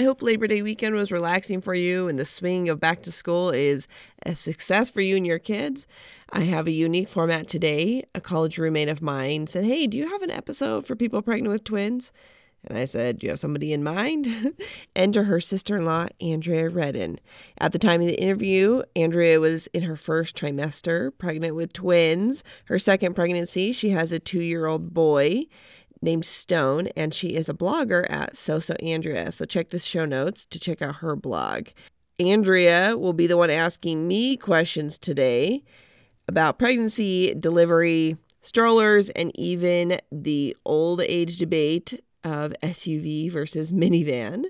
I hope Labor Day weekend was relaxing for you and the swing of back to school is a success for you and your kids. I have a unique format today. A college roommate of mine said, Hey, do you have an episode for people pregnant with twins? And I said, Do you have somebody in mind? Enter her sister in law, Andrea Redden. At the time of the interview, Andrea was in her first trimester, pregnant with twins. Her second pregnancy, she has a two year old boy named Stone, and she is a blogger at Soso Andrea. So check the show notes to check out her blog. Andrea will be the one asking me questions today about pregnancy, delivery, strollers, and even the old age debate of SUV versus minivan.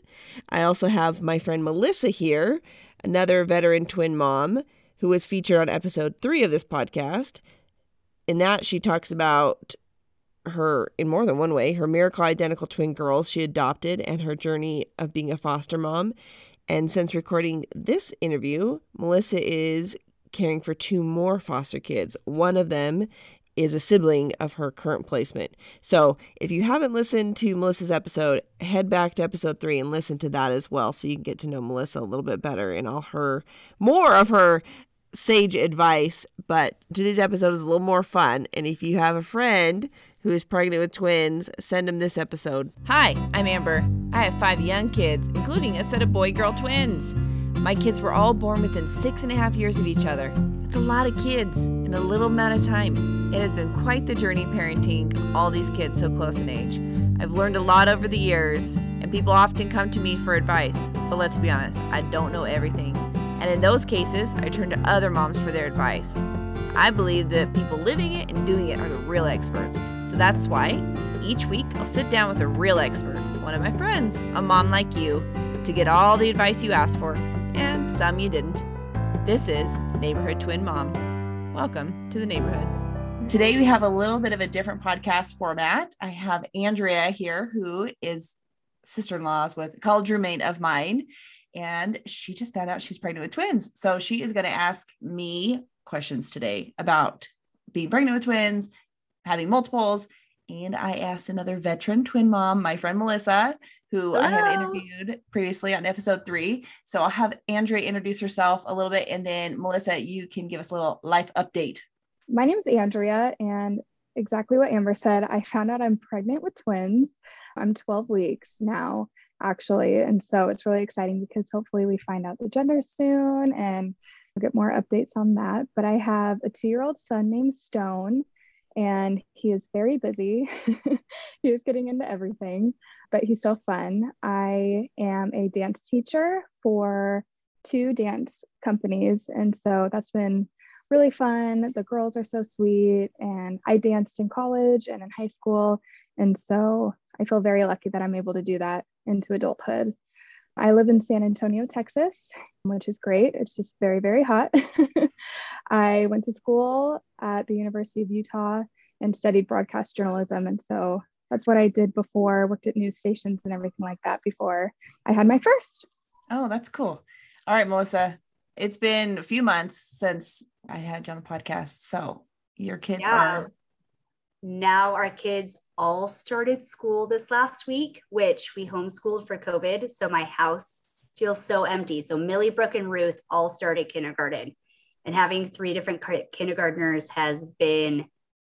I also have my friend Melissa here, another veteran twin mom who was featured on episode three of this podcast. In that, she talks about her, in more than one way, her miracle identical twin girls she adopted and her journey of being a foster mom. And since recording this interview, Melissa is caring for two more foster kids. One of them is a sibling of her current placement. So if you haven't listened to Melissa's episode, head back to episode three and listen to that as well so you can get to know Melissa a little bit better and all her more of her sage advice. But today's episode is a little more fun. And if you have a friend who is pregnant with twins, send them this episode. Hi, I'm Amber. I have five young kids, including a set of boy girl twins. My kids were all born within six and a half years of each other. It's a lot of kids in a little amount of time. It has been quite the journey parenting all these kids so close in age. I've learned a lot over the years, and people often come to me for advice. But let's be honest, I don't know everything. And in those cases, I turn to other moms for their advice. I believe that people living it and doing it are the real experts. So that's why each week I'll sit down with a real expert, one of my friends, a mom like you, to get all the advice you asked for and some you didn't. This is Neighborhood Twin Mom. Welcome to the neighborhood. Today we have a little bit of a different podcast format. I have Andrea here, who is sister-in-laws with college roommate of mine, and she just found out she's pregnant with twins. So she is going to ask me questions today about being pregnant with twins, having multiples, and I asked another veteran twin mom, my friend Melissa, who Hello. I have oh. interviewed previously on episode three. So I'll have Andrea introduce herself a little bit, and then Melissa, you can give us a little life update. My name is Andrea, and exactly what Amber said, I found out I'm pregnant with twins. I'm 12 weeks now, actually. And so it's really exciting because hopefully we find out the gender soon and we'll get more updates on that. But I have a two year old son named Stone and he is very busy. he is getting into everything, but he's so fun. I am a dance teacher for two dance companies, and so that's been really fun. The girls are so sweet, and I danced in college and in high school, and so I feel very lucky that I'm able to do that into adulthood. I live in San Antonio, Texas, which is great. It's just very, very hot. I went to school at the University of Utah and studied broadcast journalism. And so that's what I did before, worked at news stations and everything like that before I had my first. Oh, that's cool. All right, Melissa, it's been a few months since I had you on the podcast. So your kids yeah. are. Now our kids all started school this last week, which we homeschooled for COVID. So my house feels so empty. So Millie, Brooke, and Ruth all started kindergarten. And having three different kindergartners has been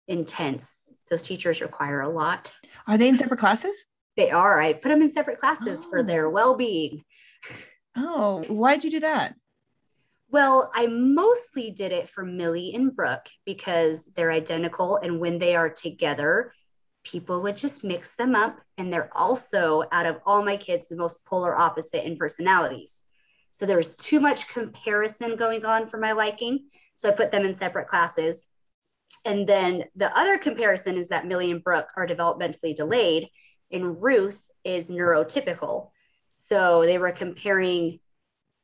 intense. Those teachers require a lot. Are they in separate classes? They are. I put them in separate classes oh. for their well being. Oh, why'd you do that? Well, I mostly did it for Millie and Brooke because they're identical. And when they are together, people would just mix them up. And they're also, out of all my kids, the most polar opposite in personalities. So there was too much comparison going on for my liking. So I put them in separate classes. And then the other comparison is that Millie and Brooke are developmentally delayed, and Ruth is neurotypical. So they were comparing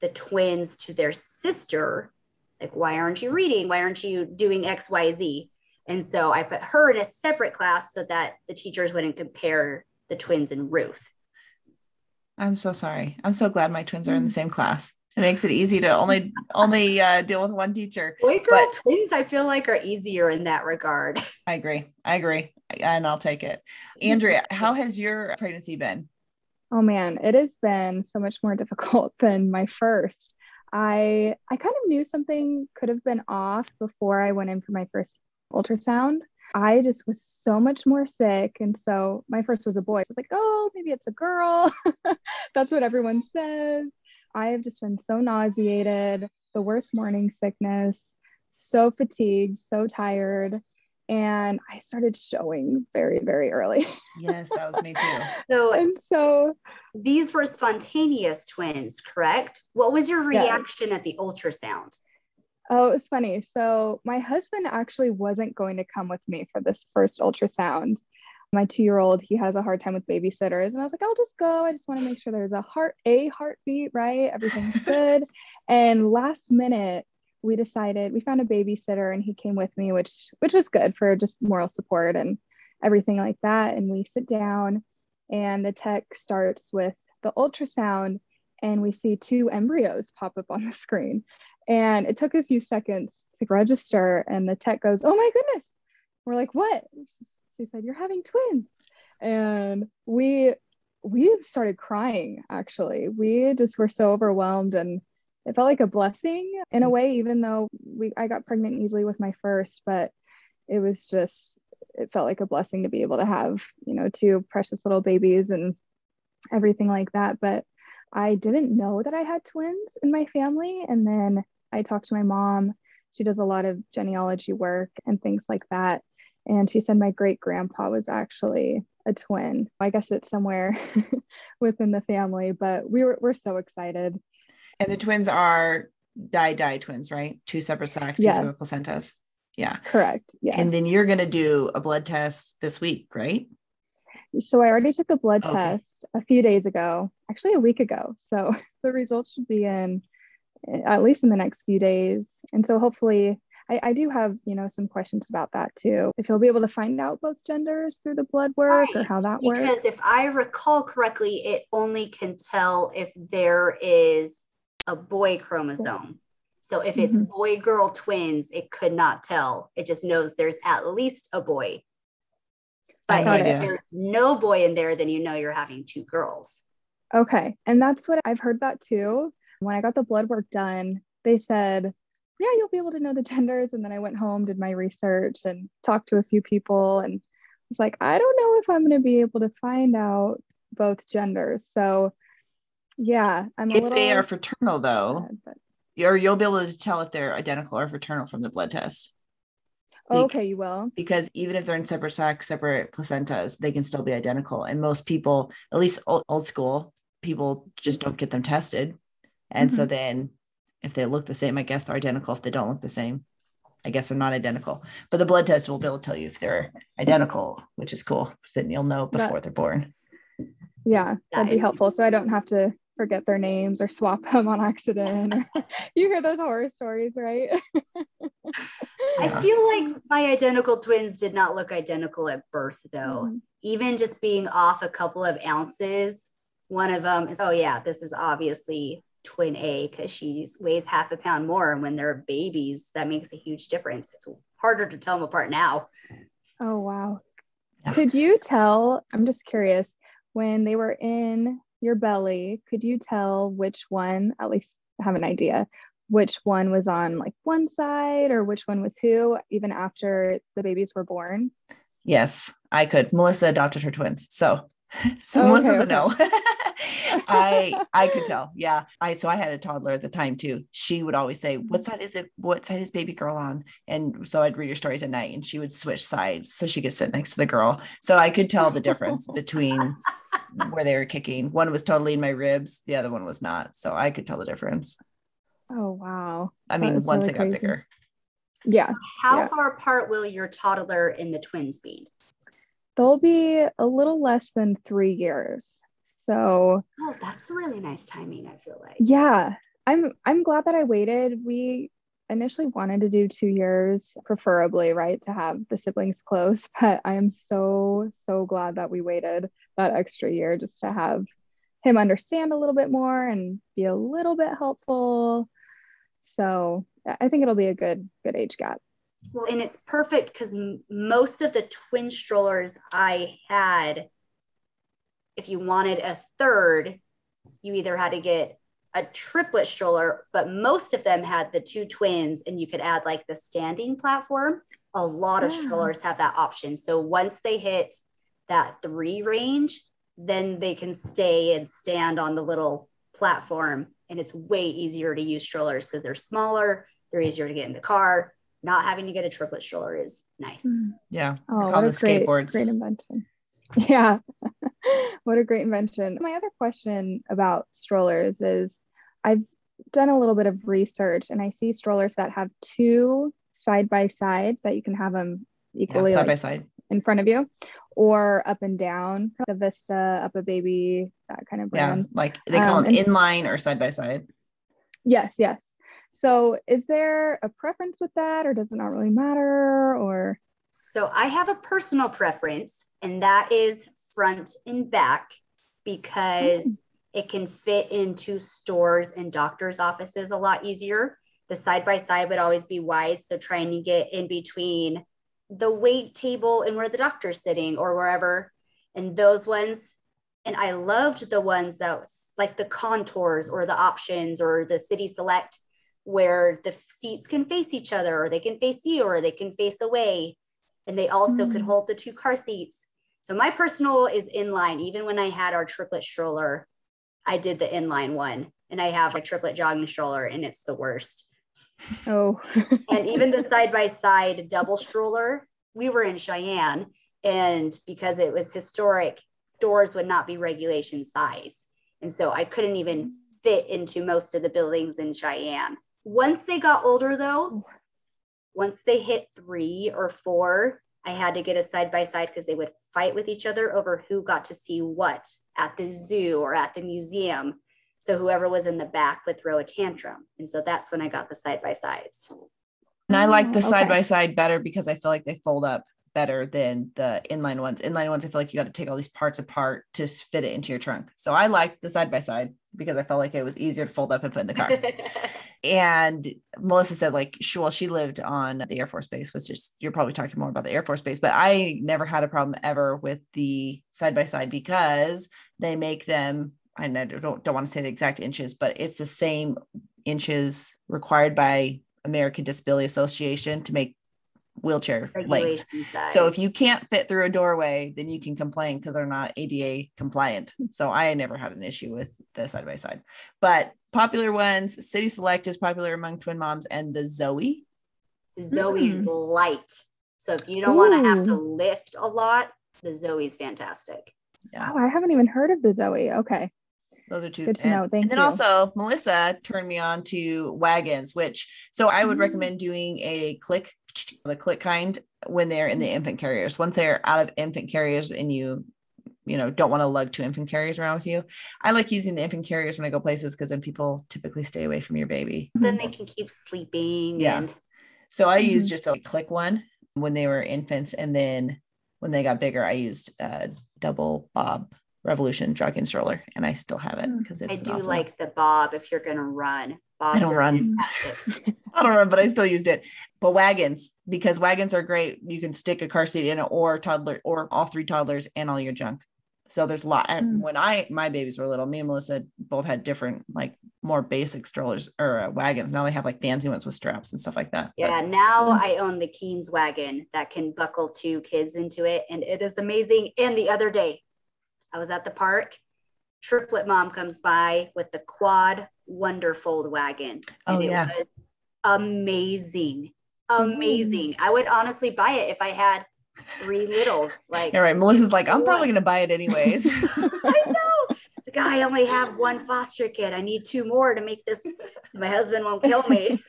the twins to their sister. Like, why aren't you reading? Why aren't you doing X, Y, Z? And so I put her in a separate class so that the teachers wouldn't compare the twins and Ruth. I'm so sorry. I'm so glad my twins are in the same class. It makes it easy to only only uh, deal with one teacher. Boy girl but, twins, I feel like are easier in that regard. I agree. I agree, and I'll take it. Andrea, how has your pregnancy been? Oh man, it has been so much more difficult than my first. I I kind of knew something could have been off before I went in for my first ultrasound. I just was so much more sick. And so my first was a boy. So I was like, oh, maybe it's a girl. That's what everyone says. I have just been so nauseated, the worst morning sickness, so fatigued, so tired. And I started showing very, very early. yes, that was me too. So, and so these were spontaneous twins, correct? What was your reaction yes. at the ultrasound? Oh, it's funny. So, my husband actually wasn't going to come with me for this first ultrasound. My two year old, he has a hard time with babysitters. And I was like, I'll just go. I just want to make sure there's a heart, a heartbeat, right? Everything's good. and last minute, we decided we found a babysitter and he came with me, which which was good for just moral support and everything like that. And we sit down and the tech starts with the ultrasound and we see two embryos pop up on the screen. And it took a few seconds to register, and the tech goes, Oh my goodness. We're like, What? She said, You're having twins. And we we started crying actually. We just were so overwhelmed and it felt like a blessing in a mm. way, even though we I got pregnant easily with my first, but it was just it felt like a blessing to be able to have, you know, two precious little babies and everything like that. But I didn't know that I had twins in my family. And then I talked to my mom. She does a lot of genealogy work and things like that. And she said my great grandpa was actually a twin. I guess it's somewhere within the family, but we were we're so excited. And the twins are di di twins, right? Two separate sacs, two separate placentas. Yeah. Correct. Yeah. And then you're gonna do a blood test this week, right? So I already took a blood okay. test a few days ago, actually a week ago. So the results should be in at least in the next few days. And so hopefully I, I, do have, you know, some questions about that too. If you'll be able to find out both genders through the blood work right. or how that because works. Because if I recall correctly, it only can tell if there is a boy chromosome. So if it's mm-hmm. boy girl twins, it could not tell. It just knows there's at least a boy. But if there's no boy in there, then you know you're having two girls. Okay. And that's what I've heard that too. When I got the blood work done, they said, yeah, you'll be able to know the genders. And then I went home, did my research, and talked to a few people, and was like, I don't know if I'm going to be able to find out both genders. So, yeah, I'm. if they are fraternal, though, but... or you'll be able to tell if they're identical or fraternal from the blood test. Oh, okay, you will. Because even if they're in separate sacs, separate placentas, they can still be identical. And most people, at least old, old school, people just don't get them tested. And mm-hmm. so then if they look the same, I guess they're identical. If they don't look the same, I guess they're not identical. But the blood test will be able to tell you if they're identical, which is cool. So then you'll know before that, they're born. Yeah, that'd be helpful. So I don't have to forget their names or swap them on accident. you hear those horror stories, right? I feel like my identical twins did not look identical at birth, though. Mm-hmm. Even just being off a couple of ounces, one of them is, oh, yeah, this is obviously twin A because she weighs half a pound more. And when they're babies, that makes a huge difference. It's harder to tell them apart now. Oh, wow. Yeah. Could you tell? I'm just curious when they were in your belly, could you tell which one, at least have an idea, which one was on like one side or which one was who, even after the babies were born? Yes, I could. Melissa adopted her twins. So, so oh, Melissa's okay. a no. I I could tell. Yeah. I so I had a toddler at the time too. She would always say, What side is it? What side is baby girl on? And so I'd read her stories at night and she would switch sides so she could sit next to the girl. So I could tell the difference between where they were kicking. One was totally in my ribs, the other one was not. So I could tell the difference. Oh wow. I mean, once really it got crazy. bigger. Yeah. How yeah. far apart will your toddler and the twins be? They'll be a little less than three years. So Oh, that's really nice timing, I feel like. Yeah. I'm I'm glad that I waited. We initially wanted to do two years, preferably, right, to have the siblings close. But I am so, so glad that we waited that extra year just to have him understand a little bit more and be a little bit helpful. So I think it'll be a good, good age gap. Well, and it's perfect because most of the twin strollers I had if you wanted a third, you either had to get a triplet stroller, but most of them had the two twins, and you could add like the standing platform. A lot of strollers have that option. So once they hit that three range, then they can stay and stand on the little platform. And it's way easier to use strollers because they're smaller, they're easier to get in the car. Not having to get a triplet stroller is nice. Mm. Yeah. Oh, I what call a the great, skateboards. great invention. Yeah. what a great invention. My other question about strollers is I've done a little bit of research and I see strollers that have two side by side that you can have them Yeah, equally side like, by side. in front of you or up and down, the Vista, UPPAbaby, that kind of brand. Yeah. Like they call Um, them inline or side by side. Yes, yes. So is there a preference with that or does it not really matter or So I have a personal preference, and that is front and back because Mm. it can fit into stores and doctors' offices a lot easier. The side by side would always be wide. So trying to get in between the weight table and where the doctor's sitting or wherever. And those ones, and I loved the ones that was like the contours or the options or the city select where the seats can face each other or they can face you or they can face away and they also could Mm. hold the two car seats. So my personal is inline. Even when I had our triplet stroller, I did the inline one, and I have a triplet jogging stroller, and it's the worst. oh And even the side by side double stroller, we were in Cheyenne, and because it was historic, doors would not be regulation size, and so I couldn't even fit into most of the buildings in Cheyenne. Once they got older, though, once they hit three or four, I had to get a side by side because they would fight with each other over who got to see what at the zoo or at the museum. So whoever was in the back would throw a tantrum. And so that's when I got the side by sides. And I like the Oh, side by side better because I feel like they fold up better than the inline ones. Inline ones, I feel like you got to take all these parts apart to fit it into your trunk. So I like the side by side because I felt like it was easier to fold up and put in the car. and Melissa said, like, she, well, she lived on the Air Force Base, which is you're probably talking more about the Air Force Base, but I never had a problem ever with the side by side because they make them. and I don't don't want to say the exact inches, but it's the same inches required by American Disability Association to make wheelchair lengths. So if you can't fit through a doorway, then you can complain because they're not ADA compliant. So I never had an issue with the side by side. But popular ones, City Select is popular among twin moms, and the Zoe. the Zoe is Mm. light. So if you don't want to have to lift a lot, the Zoe's fantastic. Yeah, oh, I haven't even heard of the Zoe. Okay. those are two. Good to and, know. Thank you. and then you. also Melissa turned me on to wagons, which so I would Mm. recommend doing a click, the click kind when they're in the infant carriers. Once they're out of infant carriers and you you know don't want to lug two infant carriers around with you i like using the infant carriers when i go places because then people typically stay away from your baby Then they can keep sleeping. Yeah. And So I used Mhm. just a click one when they were infants, and then when they got bigger, I used a double bob revolution jogging stroller, and I still have it Mm. because it's I do awesome- like the bob if you're gonna run. Bobs I don't run. I don't run, but I still used it. But wagons, because wagons are great. You can stick a car seat in it, or toddler, or all three toddlers, and all your junk. So there's a lot. and Mm. When I my babies were little, me and Melissa both had different, like more basic strollers or uh, wagons. Now they have like fancy ones with straps and stuff like that. But- Yeah, now Mm. I own the Keenz wagon that can buckle two kids into it, and it is amazing. And the other day, I was at the park. Triplet mom comes by with the quad Wonderfold wagon. Oh, and it yeah. was amazing. Amazing. I would honestly buy it if I had three littles. Like, All right, Melissa's like, I'm probably gonna buy it anyways. I know. The guy only have one foster kid. I need two more to make this. so my husband won't kill me.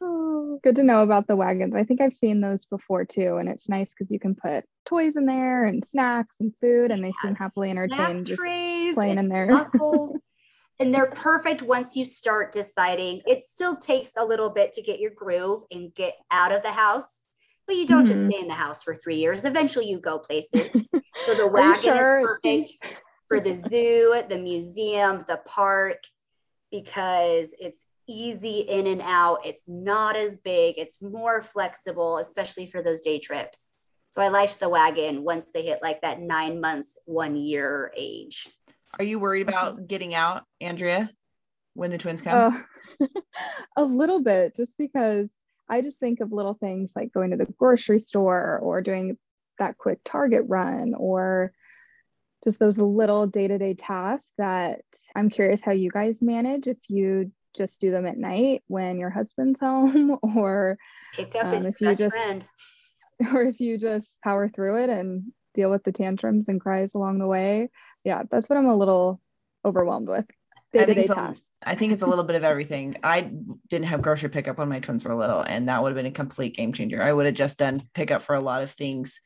Oh, good to know about the wagons. I think I've seen those before too. And it's nice because you can put toys in there and snacks and food, and they seem Yes. happily Snack entertained just playing and in there. And they're perfect once you start deciding. It still takes a little bit to get your groove and get out of the house, but you don't Mhm. just stay in the house for three years. Eventually, you go places. So the wagon sure? is perfect for the zoo, the museum, the park, because it's easy in and out. It's not as big. It's more flexible, especially for those day trips. So I latch the wagon once they hit like that nine months, one year age. Are you worried about getting out, Andrea, when the twins come? Uh, a little bit, just because I just think of little things like going to the grocery store or doing that quick Target run or just those little day to day tasks that I'm curious how you guys manage if you just do them at night when your husband's home or pick up um, if you just friend. or if you just power through it and deal with the tantrums and cries along the way. Yeah, that's what I'm a little overwhelmed with. Day-to-day tasks. I think it's a little bit of everything. I didn't have grocery pickup when my twins were little, and that would have been a complete game changer. I would have just done pickup for a lot of things.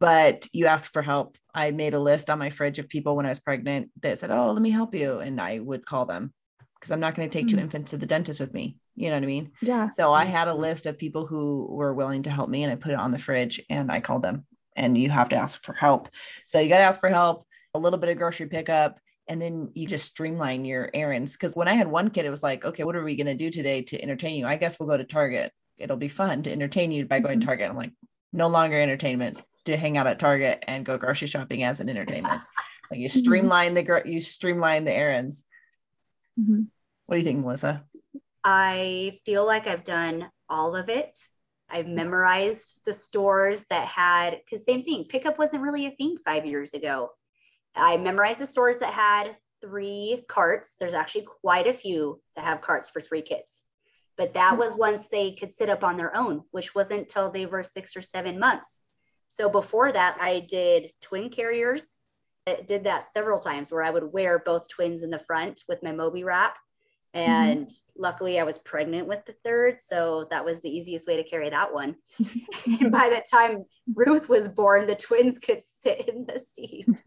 But you ask for help. I made a list on my fridge of people when I was pregnant that said, Oh, let me help you. And I would call them because I'm not going to take two hmm. infants to the dentist with me. You know what I mean? Yeah. So I had a list of people who were willing to help me and I put it on the fridge and I called them. And you have to ask for help. So you got to ask for help, a little bit of grocery pickup, and then you just streamline your errands. Because when I had one kid, it was like, okay, what are we going to do today to entertain you? I guess we'll go to Target. It'll be fun to entertain you by going to mm-hmm. Target. I'm like, no longer entertainment to hang out at Target and go grocery shopping as an entertainment. like you mm-hmm. streamline the you streamline the errands. Mm-hmm. What do you think, Melissa? I feel like I've done all of it. I've memorized the stores that had, because same thing, pickup wasn't really a thing five years ago. I memorized the stores that had three carts. There's actually quite a few that have carts for three kids. But that was once they could sit up on their own, which wasn't till they were six or seven months. So before that, I did twin carriers. I did that several times where I would wear both twins in the front with my Moby wrap Mm-hmm. And mm-hmm. luckily, I was pregnant with the third. So that was the easiest way to carry that one. and by the time Ruth was born, the twins could sit in the seat.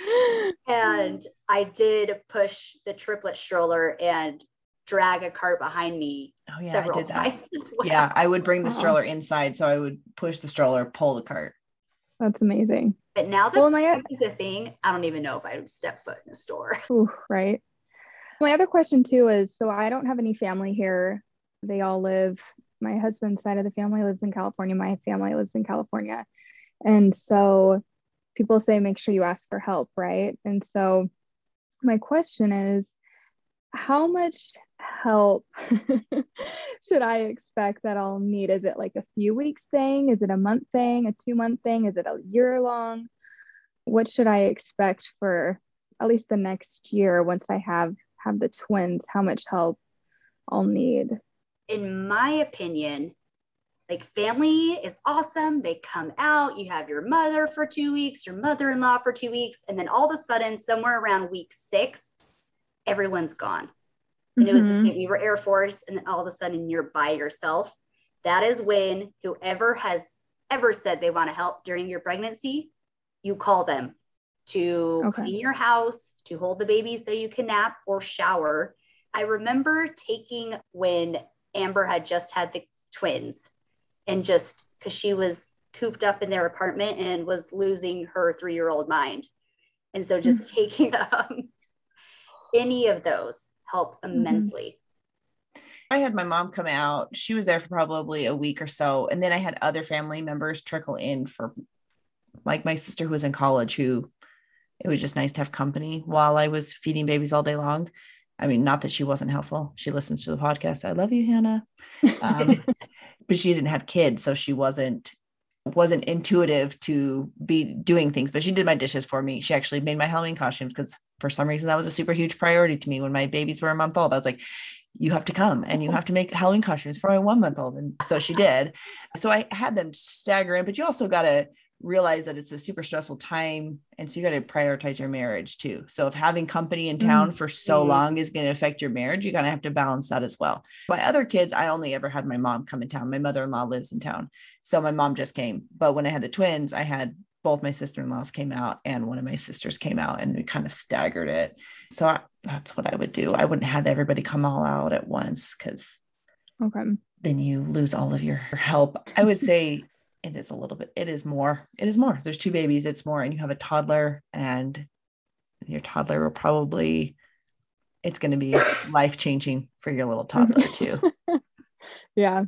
and I did push the triplet stroller and drag a cart behind me oh, yeah, several I did times that. Well. Yeah, I would bring the uh-huh. stroller inside. So I would push the stroller, pull the cart. That's amazing. But now that well, my, is a thing, I don't even know if I would step foot in a store. Ooh, right. My other question too is so I don't have any family here. They all live, my husband's side of the family lives in California. My family lives in California. And so people say make sure you ask for help, right? And so my question is how much help should I expect that I'll need? Is it like a few weeks thing? Is it a month thing, a two month thing? Is it a year long? What should I expect for at least the next year once I have have the twins, how much help I'll need. In my opinion, like family is awesome. They come out, you have your mother for two weeks, your mother in law for two weeks, and then all of a sudden, somewhere around week six, everyone's gone. And mm-hmm. it was mm-hmm. we were Air Force, and then all of a sudden you're by yourself. That is when whoever has ever said they want to help during your pregnancy, you call them to okay. clean your house, to hold the baby so you can nap or shower. I remember taking when Amber had just had the twins and just because she was cooped up in their apartment and was losing her three year old mind. And so just mm-hmm. taking um, any of those help mm-hmm. immensely. I had my mom come out. She was there for probably a week or so. And then I had other family members trickle in for like my sister who was in college who it was just nice to have company while I was feeding babies all day long. I mean, not that she wasn't helpful. She listens to the podcast. I love you, Hannah. Um, but she didn't have kids, so she wasn't wasn't intuitive to be doing things. But she did my dishes for me. She actually made my Halloween costumes because for some reason that was a super huge priority to me when my babies were a month old. I was like, you have to come and you oh. have to make Halloween costumes for my one month old. And so she did. So I had them stagger in, but you also got to realize that it's a super stressful time and so you got to prioritize your marriage too. So if having company in town mm-hmm. for so long is going to affect your marriage you're going to have to balance that as well. My other kids i only ever had my mom come in town. My mother-in-law lives in town. So my mom just came. But when i had the twins i had both my sister-in-laws came out and one of my sisters came out and we kind of staggered it. So I, that's what i would do. I wouldn't have everybody come all out at once because okay. then you lose all of your help. I would say it is a little bit it is more it is more there's two babies it's more and you have a toddler and your toddler will probably it's going to be life changing for your little toddler too yeah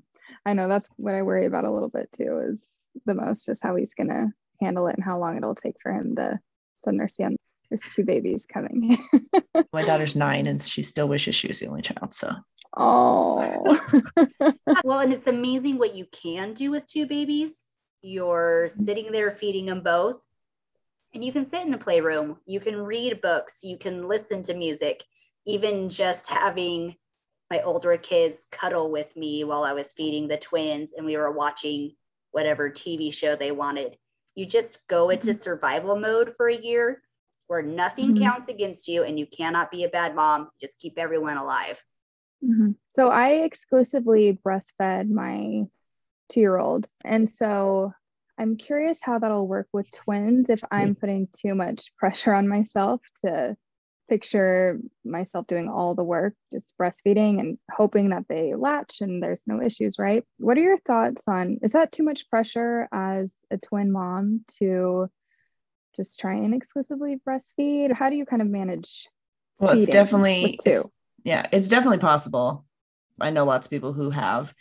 i know that's what i worry about a little bit too is the most, just how he's going to handle it and how long it'll take for him to, to understand there's two babies coming. My daughter's nine and she still wishes she was the only child. So, oh, well, and it's amazing what you can do with two babies. You're sitting there feeding them both, and you can sit in the playroom, you can read books, you can listen to music, even just having my older kids cuddle with me while I was feeding the twins and we were watching whatever TV show they wanted. You just go into mm-hmm. survival mode for a year where nothing mm-hmm. counts against you and you cannot be a bad mom. Just keep everyone alive. Mm-hmm. So I exclusively breastfed my two year old. And so I'm curious how that'll work with twins if I'm putting too much pressure on myself to picture myself doing all the work, just breastfeeding and hoping that they latch and there's no issues, right? What are your thoughts on is that too much pressure as a twin mom to just try and exclusively breastfeed? How do you kind of manage? Well, it's definitely it's, yeah, it's definitely possible. I know lots of people who have,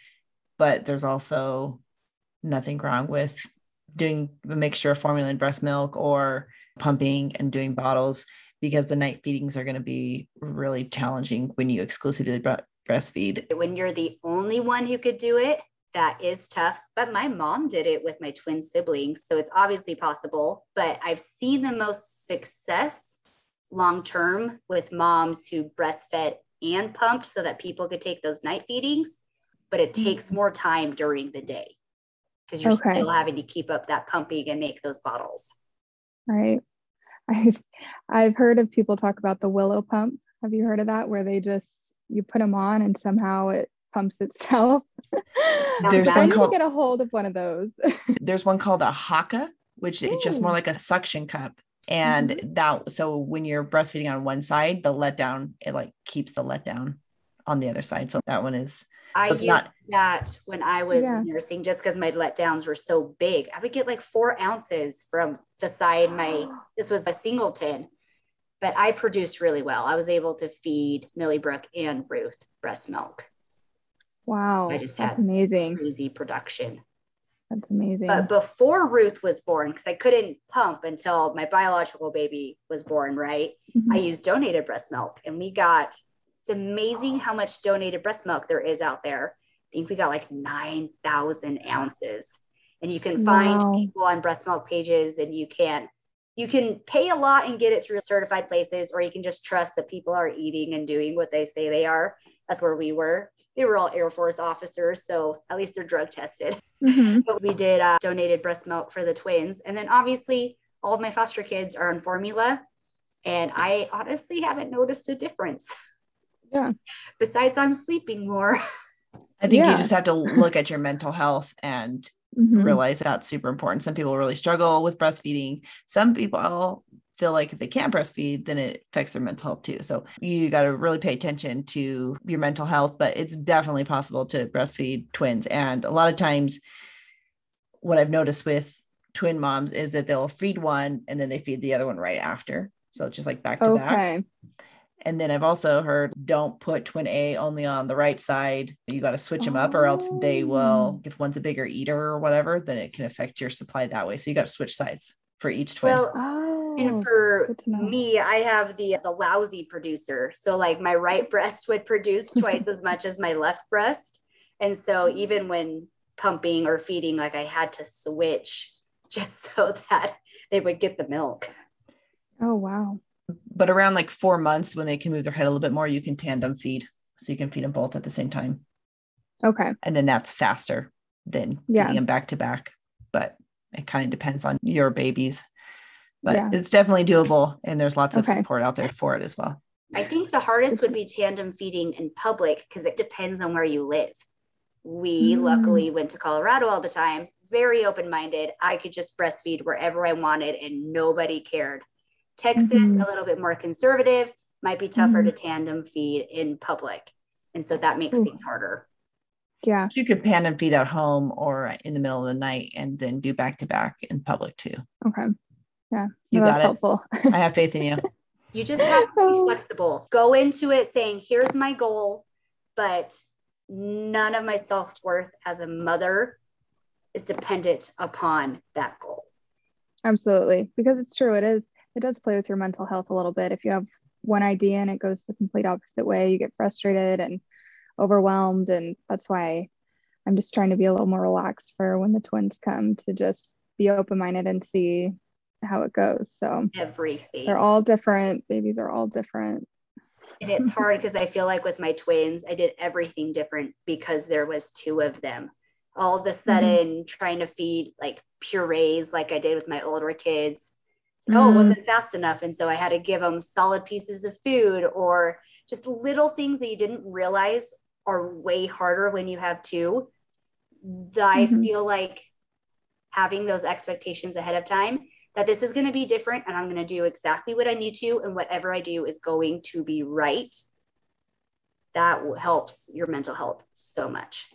but there's also nothing wrong with doing a mixture of formula and breast milk or pumping and doing bottles because the night feedings are going to be really challenging when you exclusively breastfeed. When you're the only one who could do it, that is tough. But my mom did it with my twin siblings. So it's obviously possible. But I've seen the most success long term with moms who breastfed and pumped so that people could take those night feedings. But it mm. takes more time during the day because you're okay. still having to keep up that pumping and make those bottles. Right. I, I've heard of people talk about the willow pump. Have you heard of that? Where they just you put them on and somehow it pumps itself. There's one called get a hold of one of those. there's one called a Haakaa, which Ooh. is just more like a suction cup. And mm-hmm. that so when you're breastfeeding on one side, the letdown it like keeps the letdown on the other side. So that one is I used not, that when I was yeah. nursing just because my letdowns were so big. I would get like four ounces from the side. My this was a singleton, but I produced really well. I was able to feed Millie Brooke and Ruth breast milk. Wow. I just That's had amazing. Crazy production. That's amazing. But before Ruth was born, because I couldn't pump until my biological baby was born, right? Mm-hmm. I used donated breast milk and we got it's amazing how much donated breast milk there is out there. I think we got like 9,000 ounces. And you can find wow. people on breast milk pages and you can you can pay a lot and get it through certified places or you can just trust that people are eating and doing what they say they are. That's where we were. We were all Air Force officers, so at least they're drug tested. Mm-hmm. but we did uh, donated breast milk for the twins. And then obviously all of my foster kids are on formula. And I honestly haven't noticed a difference. Yeah. Besides, I'm sleeping more. I think yeah. you just have to look at your mental health and mm-hmm. realize that's super important. Some people really struggle with breastfeeding. Some people feel like if they can't breastfeed, then it affects their mental health too. So you got to really pay attention to your mental health, but it's definitely possible to breastfeed twins. And a lot of times, what I've noticed with twin moms is that they'll feed one and then they feed the other one right after. So it's just like back to okay. back. And then I've also heard don't put twin A only on the right side. You got to switch them up, or else they will, oh. if one's a bigger eater or whatever, then it can affect your supply that way. So you got to switch sides for each twin. Well, oh, and for me, I have the the lousy producer. So like my right breast would produce twice as much as my left breast. And so even when pumping or feeding, like I had to switch just so that they would get the milk. Oh wow but around like four months when they can move their head a little bit more, you can tandem feed. So you can feed them both at the same time. Okay. And then that's faster than yeah. feeding them back to back. But it kind of depends on your babies. But yeah. it's definitely doable. And there's lots of okay. support out there for it as well. I think the hardest would be tandem feeding in public because it depends on where you live. We mm. luckily went to Colorado all the time, very open minded. I could just breastfeed wherever I wanted and nobody cared. Texas, mm-hmm. a little bit more conservative, might be tougher mm-hmm. to tandem feed in public. And so that makes Ooh. things harder. Yeah. You could tandem feed at home or in the middle of the night and then do back to back in public too. Okay. Yeah. You got it. helpful. I have faith in you. You just have to be oh. flexible. Go into it saying, here's my goal, but none of my self worth as a mother is dependent upon that goal. Absolutely. Because it's true. It is, it does play with your mental health a little bit. If you have one idea and it goes the complete opposite way, you get frustrated and overwhelmed. And that's why I'm just trying to be a little more relaxed for when the twins come to just be open minded and see how it goes. So everything. They're all different. Babies are all different. And it's hard because I feel like with my twins, I did everything different because there was two of them. All of a mm-hmm. sudden, mm-hmm. trying to feed like purees like I did with my older kids. Mm-hmm. Oh, it wasn't mm. fast enough. And so I had to give them solid pieces of food or just little things that you didn't realize are way harder when you have two. I mm-hmm. feel like having those expectations ahead of time that this is going to be different and I'm going to do exactly what I need to, and whatever I do is going to be right. That helps your mental health so much.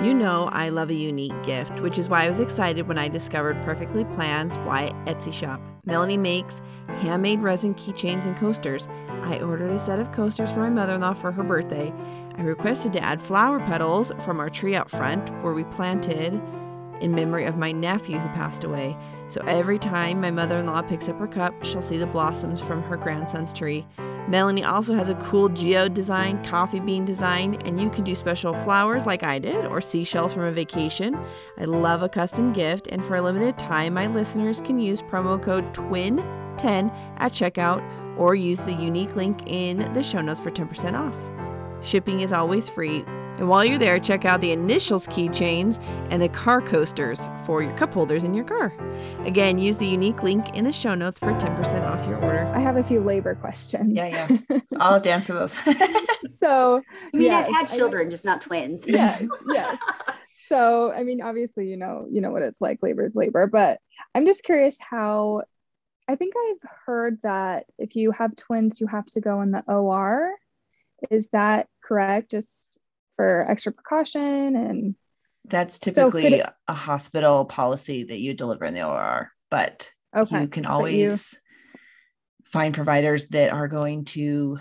You know, I love a unique gift, which is why I was excited when I discovered Perfectly Planned's Why Etsy shop. Melanie makes handmade resin keychains and coasters. I ordered a set of coasters for my mother in law for her birthday. I requested to add flower petals from our tree out front where we planted in memory of my nephew who passed away. So every time my mother in law picks up her cup, she'll see the blossoms from her grandson's tree. Melanie also has a cool geode design, coffee bean design, and you can do special flowers like I did or seashells from a vacation. I love a custom gift, and for a limited time, my listeners can use promo code TWIN10 at checkout or use the unique link in the show notes for 10% off. Shipping is always free and while you're there, check out the initials keychains and the car coasters for your cup holders in your car. Again, use the unique link in the show notes for 10% off your order. I have a few labor questions. Yeah, yeah. I'll have to answer those. so, I mean, yes, I've had children, I, just not twins. Yes, yes. So, I mean, obviously, you know, you know what it's like. Labor is labor, but I'm just curious how. I think I've heard that if you have twins, you have to go in the OR. Is that correct? Just for extra precaution and that's typically so it, a hospital policy that you deliver in the OR, but okay, you can always you, find providers that are going to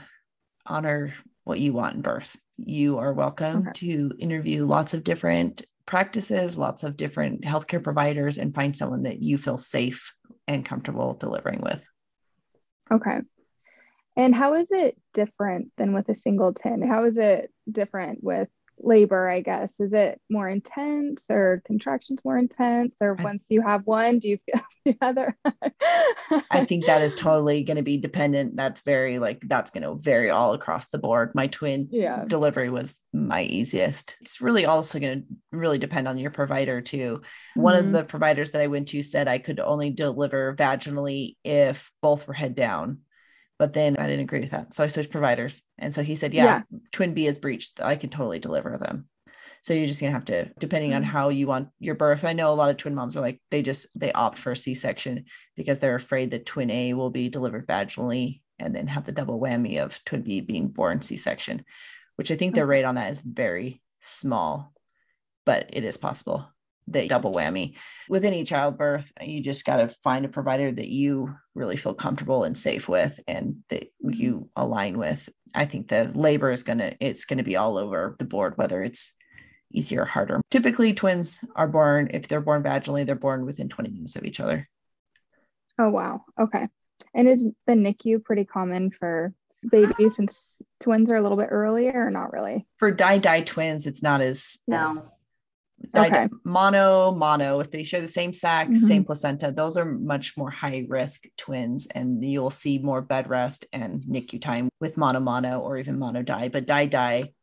honor what you want in birth. You are welcome okay. to interview lots of different practices, lots of different healthcare providers, and find someone that you feel safe and comfortable delivering with. Okay. And how is it different than with a singleton? How is it different with labor, I guess? Is it more intense or contractions more intense? Or once you have one, do you feel the other? I think that is totally going to be dependent. That's very like, that's going to vary all across the board. My twin yeah. delivery was my easiest. It's really also going to really depend on your provider too. Mm-hmm. One of mm-hmm. the providers that I went to said I could only deliver vaginally if both were head down but then I didn't agree with that. So I switched providers. And so he said, yeah, yeah. twin B is breached. I can totally deliver them. So you're just gonna have to, depending on mm-hmm. how you want your birth. I know a lot of twin moms are like, they just they opt for a C-section because they're afraid that twin A will be delivered vaginally and then have the double whammy of twin B being born C-section, which I think their rate on that is very small, but it is possible the double whammy. With any childbirth, you just got to find a provider that you really feel comfortable and safe with and that you align with. I think the labor is going to, it's going to be all over the board, whether it's easier or harder. Typically, twins are born, if they're born vaginally, they're born within 20 minutes of each other. Oh, wow. Okay. And is the NICU pretty common for babies since twins are a little bit earlier or not really? For di di twins, it's not as no okay. mono mono if they share the same sac mm-hmm. same placenta those are much more high risk twins and you'll see more bed rest and nicu time with mono mono or even mono di but di di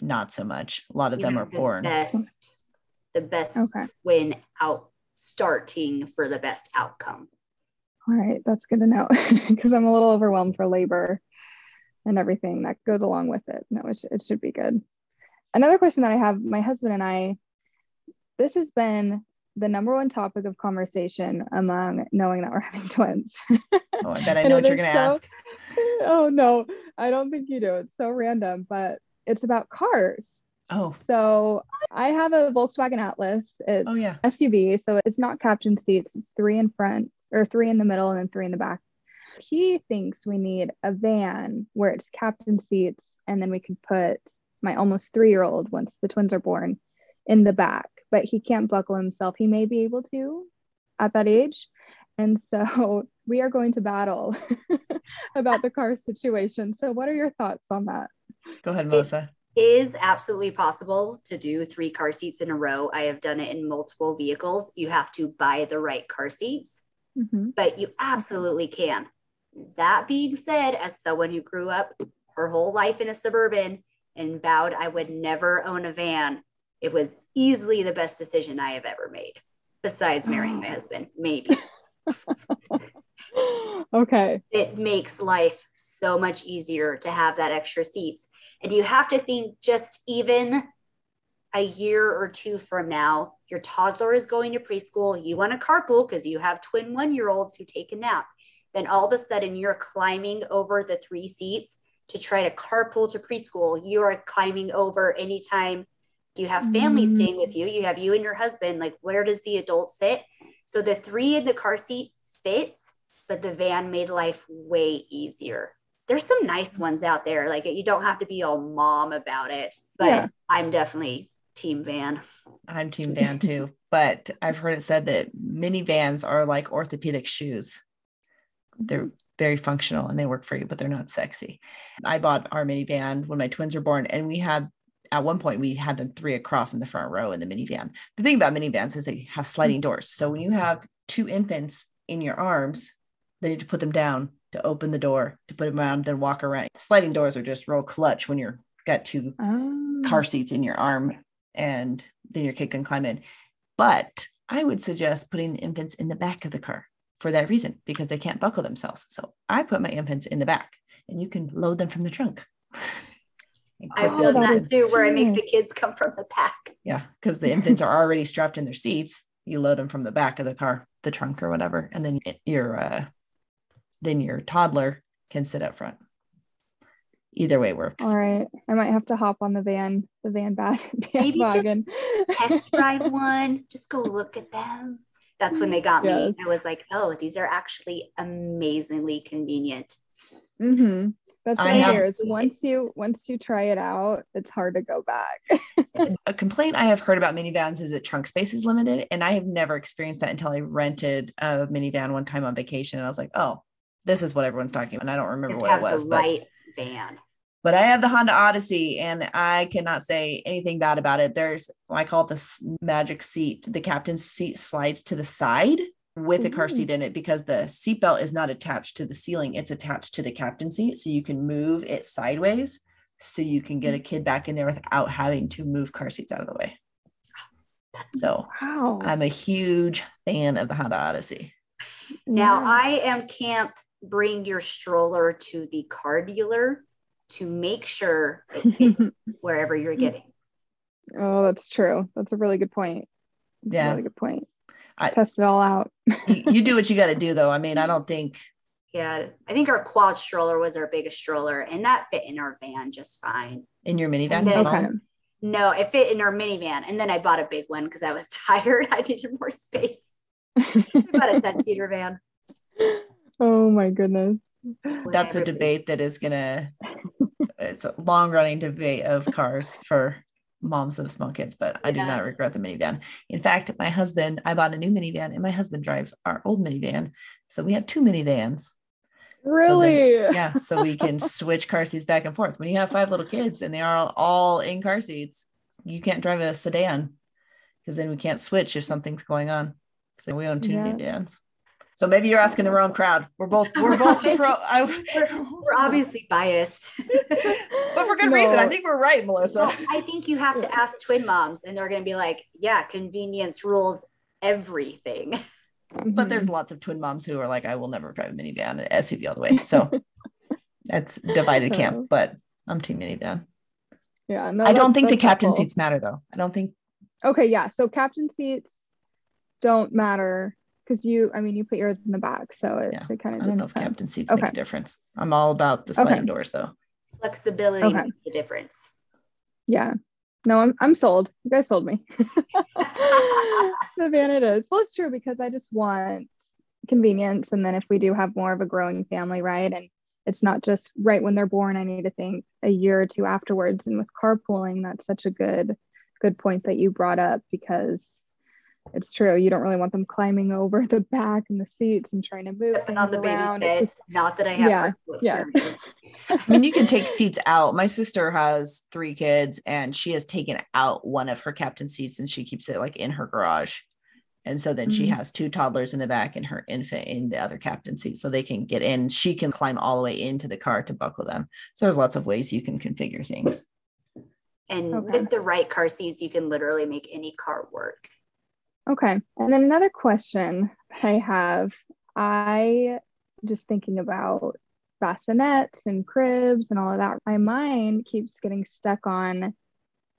not so much a lot of them are the born best, the best okay. when out starting for the best outcome all right that's good to know because i'm a little overwhelmed for labor and everything that goes along with it no it, sh- it should be good another question that i have my husband and i this has been the number one topic of conversation among knowing that we're having twins. oh, I bet I know what you're going to so, ask. Oh, no, I don't think you do. It's so random, but it's about cars. Oh. So I have a Volkswagen Atlas. It's oh, yeah. SUV. So it's not captain seats, it's three in front or three in the middle and then three in the back. He thinks we need a van where it's captain seats and then we could put my almost three year old once the twins are born in the back but he can't buckle himself. He may be able to at that age. And so we are going to battle about the car situation. So, what are your thoughts on that? Go ahead, Melissa. It is absolutely possible to do three car seats in a row. I have done it in multiple vehicles. You have to buy the right car seats, mm-hmm. but you absolutely can. That being said, as someone who grew up her whole life in a suburban and vowed I would never own a van, it was easily the best decision I have ever made, besides marrying my ah. husband, maybe. okay. It makes life so much easier to have that extra seats. And you have to think just even a year or two from now, your toddler is going to preschool. You want to carpool because you have twin one year olds who take a nap. Then all of a sudden, you're climbing over the three seats to try to carpool to preschool. You are climbing over anytime you have family mm. staying with you. You have you and your husband. Like, where does the adult sit? So the three in the car seat fits, but the van made life way easier. There's some nice ones out there. Like you don't have to be all mom about it, but yeah. I'm definitely team van. I'm team van too, but I've heard it said that minivans are like orthopedic shoes. They're very functional and they work for you, but they're not sexy. I bought our minivan when my twins were born, and we had at one point we had them three across in the front row in the minivan. The thing about minivans is they have sliding mm. doors. So when you have two infants in your arms, they need to put them down to open the door, to put them around, then walk around. Sliding doors are just real clutch when you're got two oh. car seats in your arm and then your kid can climb in. But I would suggest putting the infants in the back of the car for that reason, because they can't buckle themselves. So I put my infants in the back and you can load them from the trunk. I've done that too, where I make the kids come from the back. Yeah, because the infants are already strapped in their seats. You load them from the back of the car, the trunk or whatever, and then your uh, then your toddler can sit up front. Either way works. All right, I might have to hop on the van, the van bag, Maybe wagon. test drive one. Just go look at them. That's when they got yes. me. I was like, oh, these are actually amazingly convenient. Mm-hmm. That's what I, I hear. Is once you once you try it out, it's hard to go back. a complaint I have heard about minivans is that trunk space is limited, and I have never experienced that until I rented a minivan one time on vacation, and I was like, oh, this is what everyone's talking about. And I don't remember what it was, but right van. But I have the Honda Odyssey, and I cannot say anything bad about it. There's I call it the magic seat. The captain's seat slides to the side with a car seat in it because the seatbelt is not attached to the ceiling, it's attached to the captain seat. So you can move it sideways so you can get a kid back in there without having to move car seats out of the way. So wow. I'm a huge fan of the Honda Odyssey. Now yeah. I am camp bring your stroller to the car dealer to make sure it fits wherever you're getting. Oh, that's true. That's a really good point. That's yeah. a really good point. I, test it all out. you, you, do what you got to do, though. I mean, I don't think. Yeah, I think our quad stroller was our biggest stroller, and that fit in our van just fine. In your minivan, then, okay. No, it fit in our minivan, and then I bought a big one because I was tired. I needed more space. About a ten seater van. Oh my goodness. That's a debate that is gonna. It's a long running debate of cars for moms of small kids, but I do not regret the minivan. In fact, my husband, I bought a new minivan and my husband drives our old minivan. So we have two minivans. Really? So then, yeah. So we can switch car seats back and forth. When you have five little kids and they are all in car seats, you can't drive a sedan because then we can't switch if something's going on. So we own two yeah. minivans. So maybe you're asking the wrong crowd. We're both we're both pro. I, we're, we're, obviously biased, but for good no. reason. I think we're right, Melissa. Well, I think you have to ask twin moms, and they're going to be like, "Yeah, convenience rules everything." But there's mm-hmm. lots of twin moms who are like, "I will never drive a minivan, an SUV all the way." So that's divided uh-huh. camp. But I'm team minivan. Yeah, no, I don't think the captain cool. seats matter though. I don't think. Okay, yeah. So captain seats don't matter because you i mean you put yours in the back so it, yeah. it kind of i don't know if captain seats okay. make a difference i'm all about the sliding okay. doors though flexibility okay. makes a difference yeah no i'm, I'm sold you guys sold me the van it is well it's true because i just want convenience and then if we do have more of a growing family right and it's not just right when they're born i need to think a year or two afterwards and with carpooling that's such a good good point that you brought up because it's true. You don't really want them climbing over the back and the seats and trying to move things on the around. Baby just, not that I have. Yeah, yeah. I mean, you can take seats out. My sister has three kids, and she has taken out one of her captain seats, and she keeps it like in her garage. And so then mm-hmm. she has two toddlers in the back and her infant in the other captain seat, so they can get in. She can climb all the way into the car to buckle them. So there's lots of ways you can configure things. And okay. with the right car seats, you can literally make any car work. Okay. And then another question I have I just thinking about bassinets and cribs and all of that. My mind keeps getting stuck on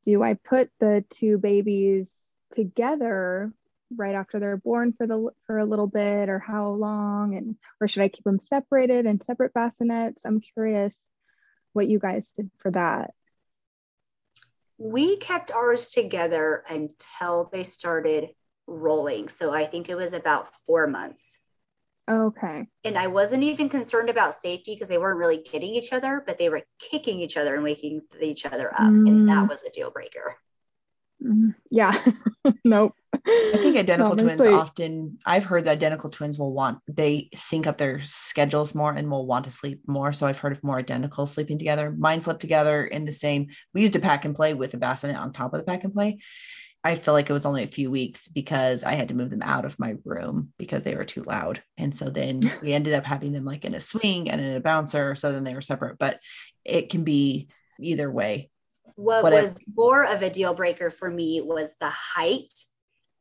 do I put the two babies together right after they're born for the for a little bit or how long and or should I keep them separated in separate bassinets? I'm curious what you guys did for that. We kept ours together until they started rolling. So I think it was about four months. Okay. And I wasn't even concerned about safety because they weren't really getting each other, but they were kicking each other and waking each other up. Mm. And that was a deal breaker. Mm. Yeah. nope. I think identical twins often, I've heard that identical twins will want, they sync up their schedules more and will want to sleep more. So I've heard of more identical sleeping together. Mine slept together in the same, we used a pack and play with a bassinet on top of the pack and play. I feel like it was only a few weeks because I had to move them out of my room because they were too loud. And so then we ended up having them like in a swing and in a bouncer. So then they were separate, but it can be either way. What was more of a deal breaker for me was the height,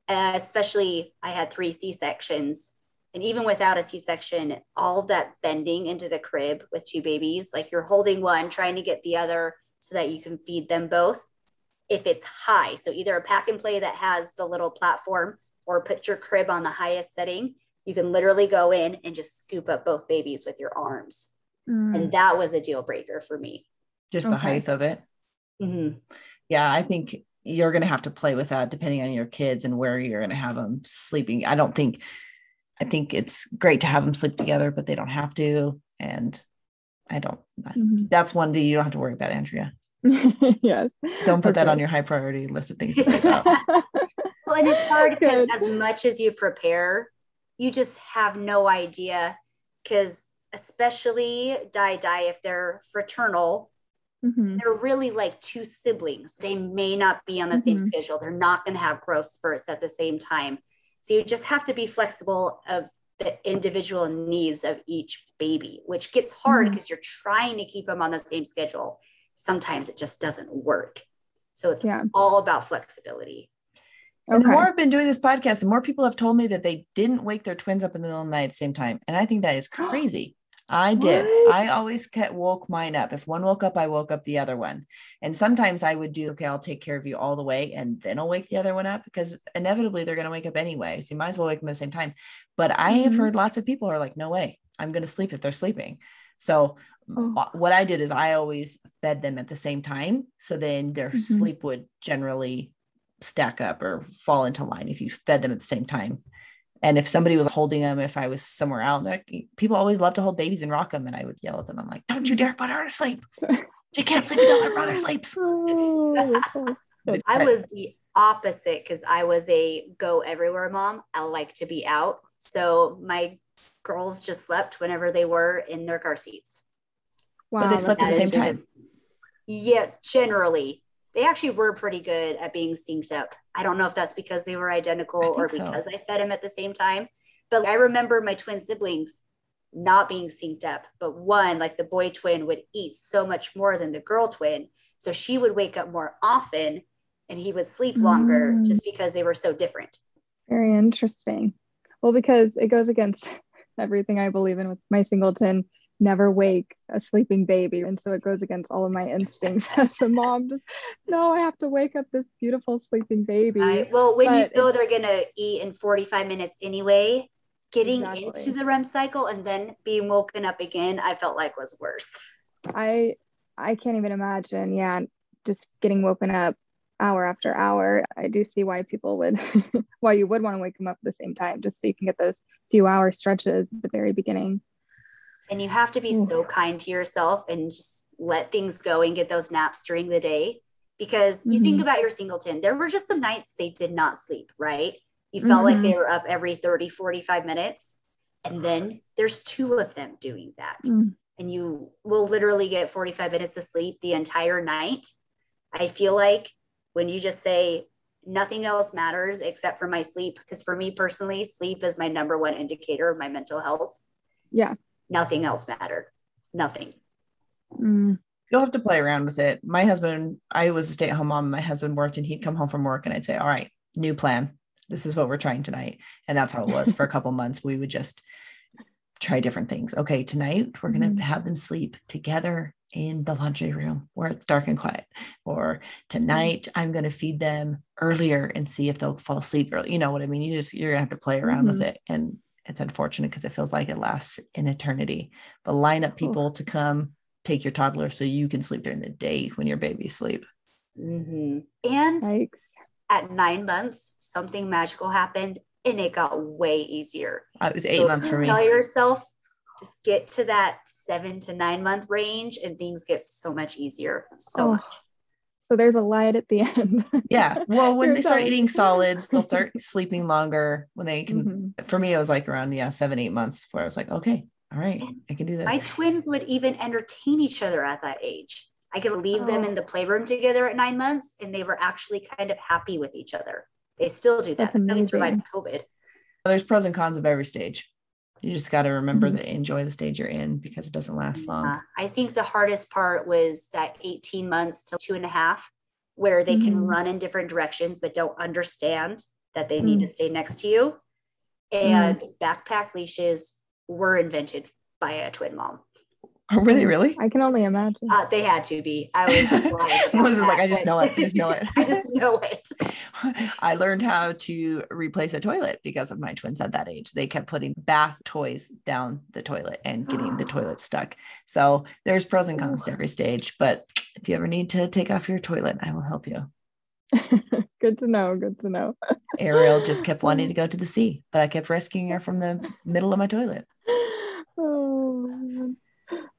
uh, especially I had three C sections. And even without a C section, all that bending into the crib with two babies, like you're holding one, trying to get the other so that you can feed them both if it's high. So either a pack and play that has the little platform or put your crib on the highest setting. You can literally go in and just scoop up both babies with your arms. Mm. And that was a deal breaker for me. Just okay. the height of it. Mm-hmm. Yeah, I think you're going to have to play with that depending on your kids and where you're going to have them sleeping. I don't think, I think it's great to have them sleep together, but they don't have to. And I don't, mm-hmm. that's one that you don't have to worry about, Andrea. yes. Don't put that on your high priority list of things to pick up. well, and it's hard because as much as you prepare, you just have no idea. Because especially di di, if they're fraternal, mm-hmm. they're really like two siblings. They may not be on the mm-hmm. same schedule. They're not going to have growth spurts at the same time. So you just have to be flexible of the individual needs of each baby, which gets hard because mm-hmm. you're trying to keep them on the same schedule sometimes it just doesn't work. So it's yeah. all about flexibility. Okay. the more I've been doing this podcast, the more people have told me that they didn't wake their twins up in the middle of the night at the same time. And I think that is crazy. I did. What? I always kept, woke mine up. If one woke up, I woke up the other one. And sometimes I would do, okay, I'll take care of you all the way and then I'll wake the other one up because inevitably they're going to wake up anyway. So you might as well wake them at the same time. But I mm-hmm. have heard lots of people are like, no way, I'm going to sleep if they're sleeping. So oh. what I did is I always fed them at the same time. So then their mm-hmm. sleep would generally stack up or fall into line if you fed them at the same time. And if somebody was holding them, if I was somewhere out, like people always love to hold babies and rock them, and I would yell at them. I'm like, "Don't you dare put her to sleep! She can't sleep until her brother sleeps." Oh, I was the opposite because I was a go everywhere mom. I like to be out, so my girls just slept whenever they were in their car seats. Wow, but they slept at the same time. Yeah, generally. They actually were pretty good at being synced up. I don't know if that's because they were identical or because so. I fed them at the same time. But I remember my twin siblings not being synced up. But one, like the boy twin, would eat so much more than the girl twin. So she would wake up more often and he would sleep longer mm. just because they were so different. Very interesting. Well, because it goes against everything I believe in with my singleton never wake a sleeping baby. And so it goes against all of my instincts as a mom. Just no, I have to wake up this beautiful sleeping baby. Right. Well, when but you know they're gonna eat in 45 minutes anyway, getting exactly. into the REM cycle and then being woken up again, I felt like was worse. I I can't even imagine. Yeah, just getting woken up hour after hour. I do see why people would why you would want to wake them up at the same time, just so you can get those few hour stretches at the very beginning. And you have to be so kind to yourself and just let things go and get those naps during the day because you mm-hmm. think about your singleton, there were just some nights they did not sleep, right? You felt mm-hmm. like they were up every 30, 45 minutes. And then there's two of them doing that. Mm. And you will literally get 45 minutes of sleep the entire night. I feel like when you just say, nothing else matters except for my sleep, because for me personally, sleep is my number one indicator of my mental health. Yeah. Nothing else mattered. Nothing. Mm you'll have to play around with it. My husband, I was a stay at home mom. My husband worked and he'd come home from work and I'd say, All right, new plan. This is what we're trying tonight. And that's how it was for a couple months. We would just try different things. Okay, tonight we're going to mm-hmm. have them sleep together in the laundry room where it's dark and quiet. Or tonight I'm going to feed them earlier and see if they'll fall asleep early. You know what I mean? You just, you're going to have to play around mm-hmm. with it. And it's unfortunate because it feels like it lasts an eternity. But line up people to come take your toddler so you can sleep during the day when your babies sleep. Mm-hmm. And Thanks. at nine months, something magical happened and it got way easier. Uh, it was eight so months for me. Tell yourself, just get to that seven to nine month range and things get so much easier. So oh. much. So there's a light at the end. yeah. Well, when they start eating solids, they'll start sleeping longer when they can. Mm-hmm. For me, it was like around, yeah, seven, eight months where I was like, okay, all right, I can do this. My twins would even entertain each other at that age. I could leave oh. them in the playroom together at nine months and they were actually kind of happy with each other. They still do that. That's amazing. survived COVID. There's pros and cons of every stage. You just got to remember mm-hmm. that enjoy the stage you're in because it doesn't last long. Uh, I think the hardest part was that 18 months to two and a half, where they mm-hmm. can run in different directions but don't understand that they mm-hmm. need to stay next to you. And mm-hmm. backpack leashes were invented by a twin mom. Oh, really? Really? I can only imagine. Uh, they had to be. I was was like, I just know it. I just know it. I just know it. I learned how to replace a toilet because of my twins at that age. They kept putting bath toys down the toilet and getting the toilet stuck. So there's pros and cons to every stage. But if you ever need to take off your toilet, I will help you. good to know. Good to know. Ariel just kept wanting to go to the sea, but I kept rescuing her from the middle of my toilet. Oh,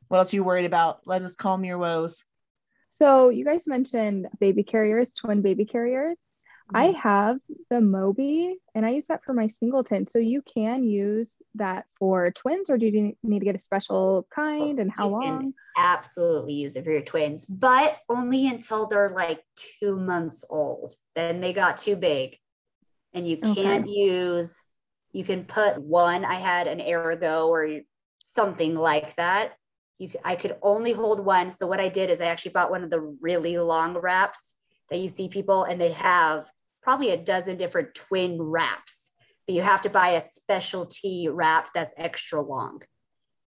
what else are you worried about? Let us calm your woes. So you guys mentioned baby carriers, twin baby carriers. Mm-hmm. I have the Moby and I use that for my singleton. So you can use that for twins, or do you need to get a special kind and how you long? absolutely use it for your twins, but only until they're like two months old. Then they got too big and you can't okay. use, you can put one. I had an Ergo or something like that. You, I could only hold one. So what I did is I actually bought one of the really long wraps that you see people and they have probably a dozen different twin wraps, but you have to buy a specialty wrap that's extra long.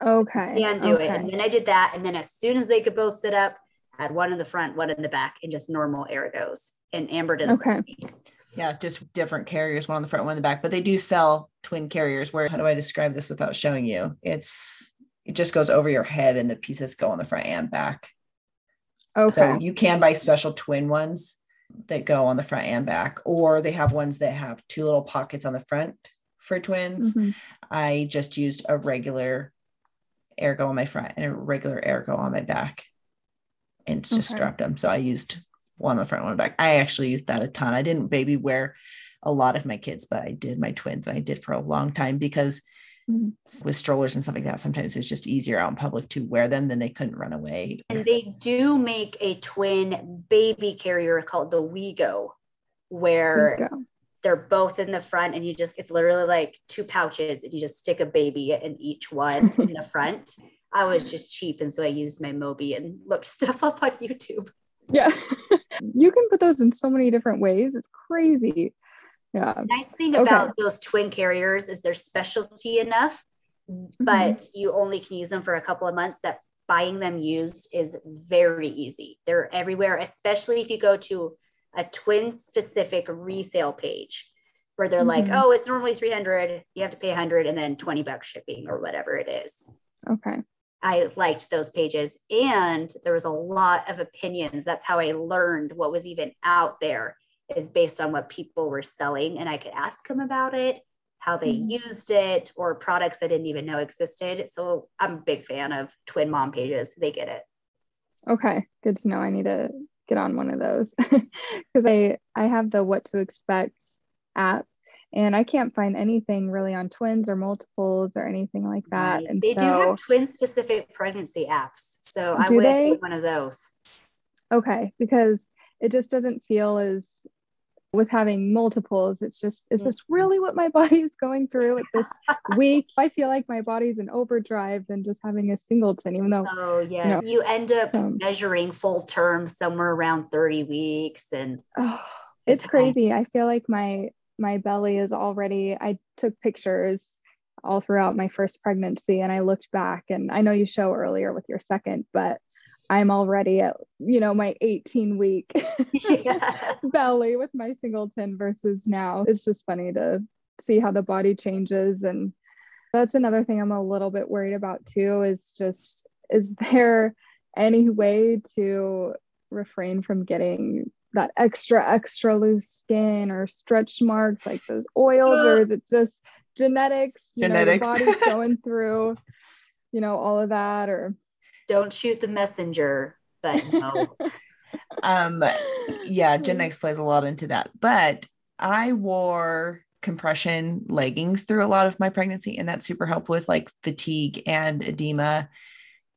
Okay. So can do okay. it. And then I did that. And then as soon as they could both sit up, I had one in the front, one in the back, and just normal Ergos. And Amber did okay. Yeah, just different carriers, one on the front, one in the back. But they do sell twin carriers where how do I describe this without showing you? It's it just goes over your head and the pieces go on the front and back. Okay. So you can buy special twin ones that go on the front and back, or they have ones that have two little pockets on the front for twins. Mm-hmm. I just used a regular ergo on my front and a regular ergo on my back and just okay. dropped them. So I used one on the front, one on the back. I actually used that a ton. I didn't baby wear a lot of my kids, but I did my twins and I did for a long time because mm-hmm. with strollers and stuff like that, sometimes it's just easier out in public to wear them than they couldn't run away. And they do make a twin baby carrier called the Weego, where Weego. they're both in the front and you just, it's literally like two pouches and you just stick a baby in each one in the front. I was just cheap. And so I used my Moby and looked stuff up on YouTube. Yeah. you can put those in so many different ways. It's crazy yeah nice thing okay. about those twin carriers is they're specialty enough mm-hmm. but you only can use them for a couple of months that buying them used is very easy they're everywhere especially if you go to a twin specific resale page where they're mm-hmm. like oh it's normally 300 you have to pay 100 and then 20 bucks shipping or whatever it is okay I liked those pages and there was a lot of opinions. That's how I learned what was even out there is based on what people were selling and I could ask them about it, how they mm-hmm. used it, or products I didn't even know existed. So I'm a big fan of twin mom pages. They get it. Okay, good to know. I need to get on one of those because I I have the what to expect app and I can't find anything really on twins or multiples or anything like that. Right. And they so, do have twin specific pregnancy apps. So I would get one of those. Okay, because it just doesn't feel as with having multiples it's just is this mm-hmm. really what my body is going through at this week? I feel like my body's in overdrive than just having a singleton even though oh yes. you, know, you end up so, measuring full term somewhere around 30 weeks and oh, it's crazy. I feel like my my belly is already i took pictures all throughout my first pregnancy and i looked back and i know you show earlier with your second but I'm already at, you know, my 18 week yeah. belly with my singleton versus now. It's just funny to see how the body changes. And that's another thing I'm a little bit worried about too is just, is there any way to refrain from getting that extra, extra loose skin or stretch marks like those oils, or uh, is it just genetics? You genetics. Know, body's going through, you know, all of that or don't shoot the messenger, but no. um, yeah, Gen X plays a lot into that. But I wore compression leggings through a lot of my pregnancy, and that super helped with like fatigue and edema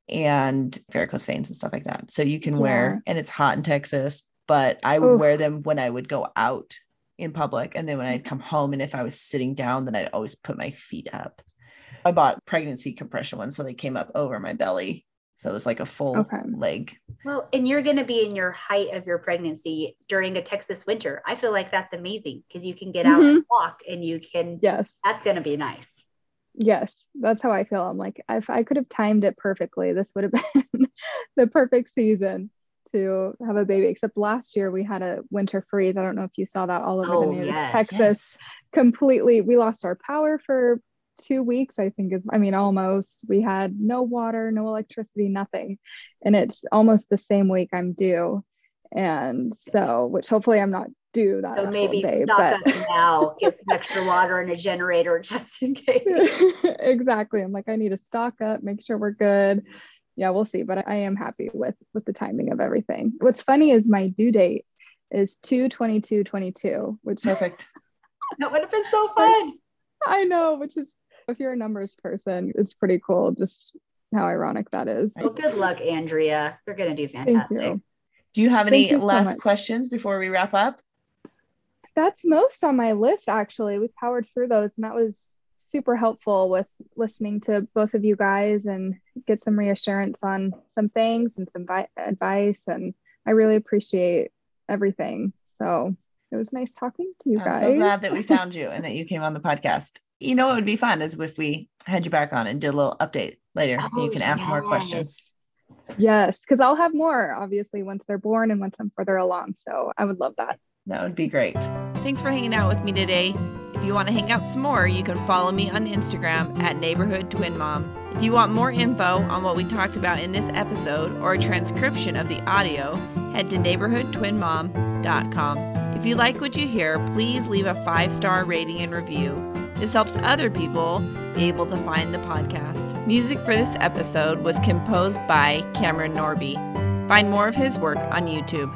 and varicose veins and stuff like that. So you can yeah. wear, and it's hot in Texas, but I would Oof. wear them when I would go out in public. And then when I'd come home, and if I was sitting down, then I'd always put my feet up. I bought pregnancy compression ones, so they came up over my belly so it was like a full okay. leg. Well, and you're going to be in your height of your pregnancy during a Texas winter. I feel like that's amazing because you can get out mm-hmm. and walk and you can, yes, that's going to be nice. Yes, that's how I feel. I'm like, if I could have timed it perfectly, this would have been the perfect season to have a baby. Except last year we had a winter freeze. I don't know if you saw that all over oh, the news. Yes, Texas yes. completely, we lost our power for two weeks, I think is, I mean, almost. We had no water, no electricity, nothing. And it's almost the same week I'm due. And so, which hopefully I'm not due that. So maybe day, stock but... up now, get some extra water and a generator just in case. exactly. I'm like, I need to stock up, make sure we're good. Yeah, we'll see. But I am happy with with the timing of everything. What's funny is my due date is 2 22 22, which perfect. that would have been so fun. I know, which is if you're a numbers person, it's pretty cool just how ironic that is. Well, good luck, Andrea. You're going to do fantastic. You. Do you have any you last so questions before we wrap up? That's most on my list, actually. We powered through those, and that was super helpful with listening to both of you guys and get some reassurance on some things and some vi- advice. And I really appreciate everything. So it was nice talking to you I'm guys. so glad that we found you and that you came on the podcast you know it would be fun is if we had you back on and did a little update later. Oh, you can ask more questions. Yes, because I'll have more obviously once they're born and once I'm further along. So I would love that. That would be great. Thanks for hanging out with me today. If you want to hang out some more, you can follow me on Instagram at Neighborhood Twin Mom. If you want more info on what we talked about in this episode or a transcription of the audio, head to neighborhoodtwinmom.com. If you like what you hear, please leave a five star rating and review. This helps other people be able to find the podcast. Music for this episode was composed by Cameron Norby. Find more of his work on YouTube.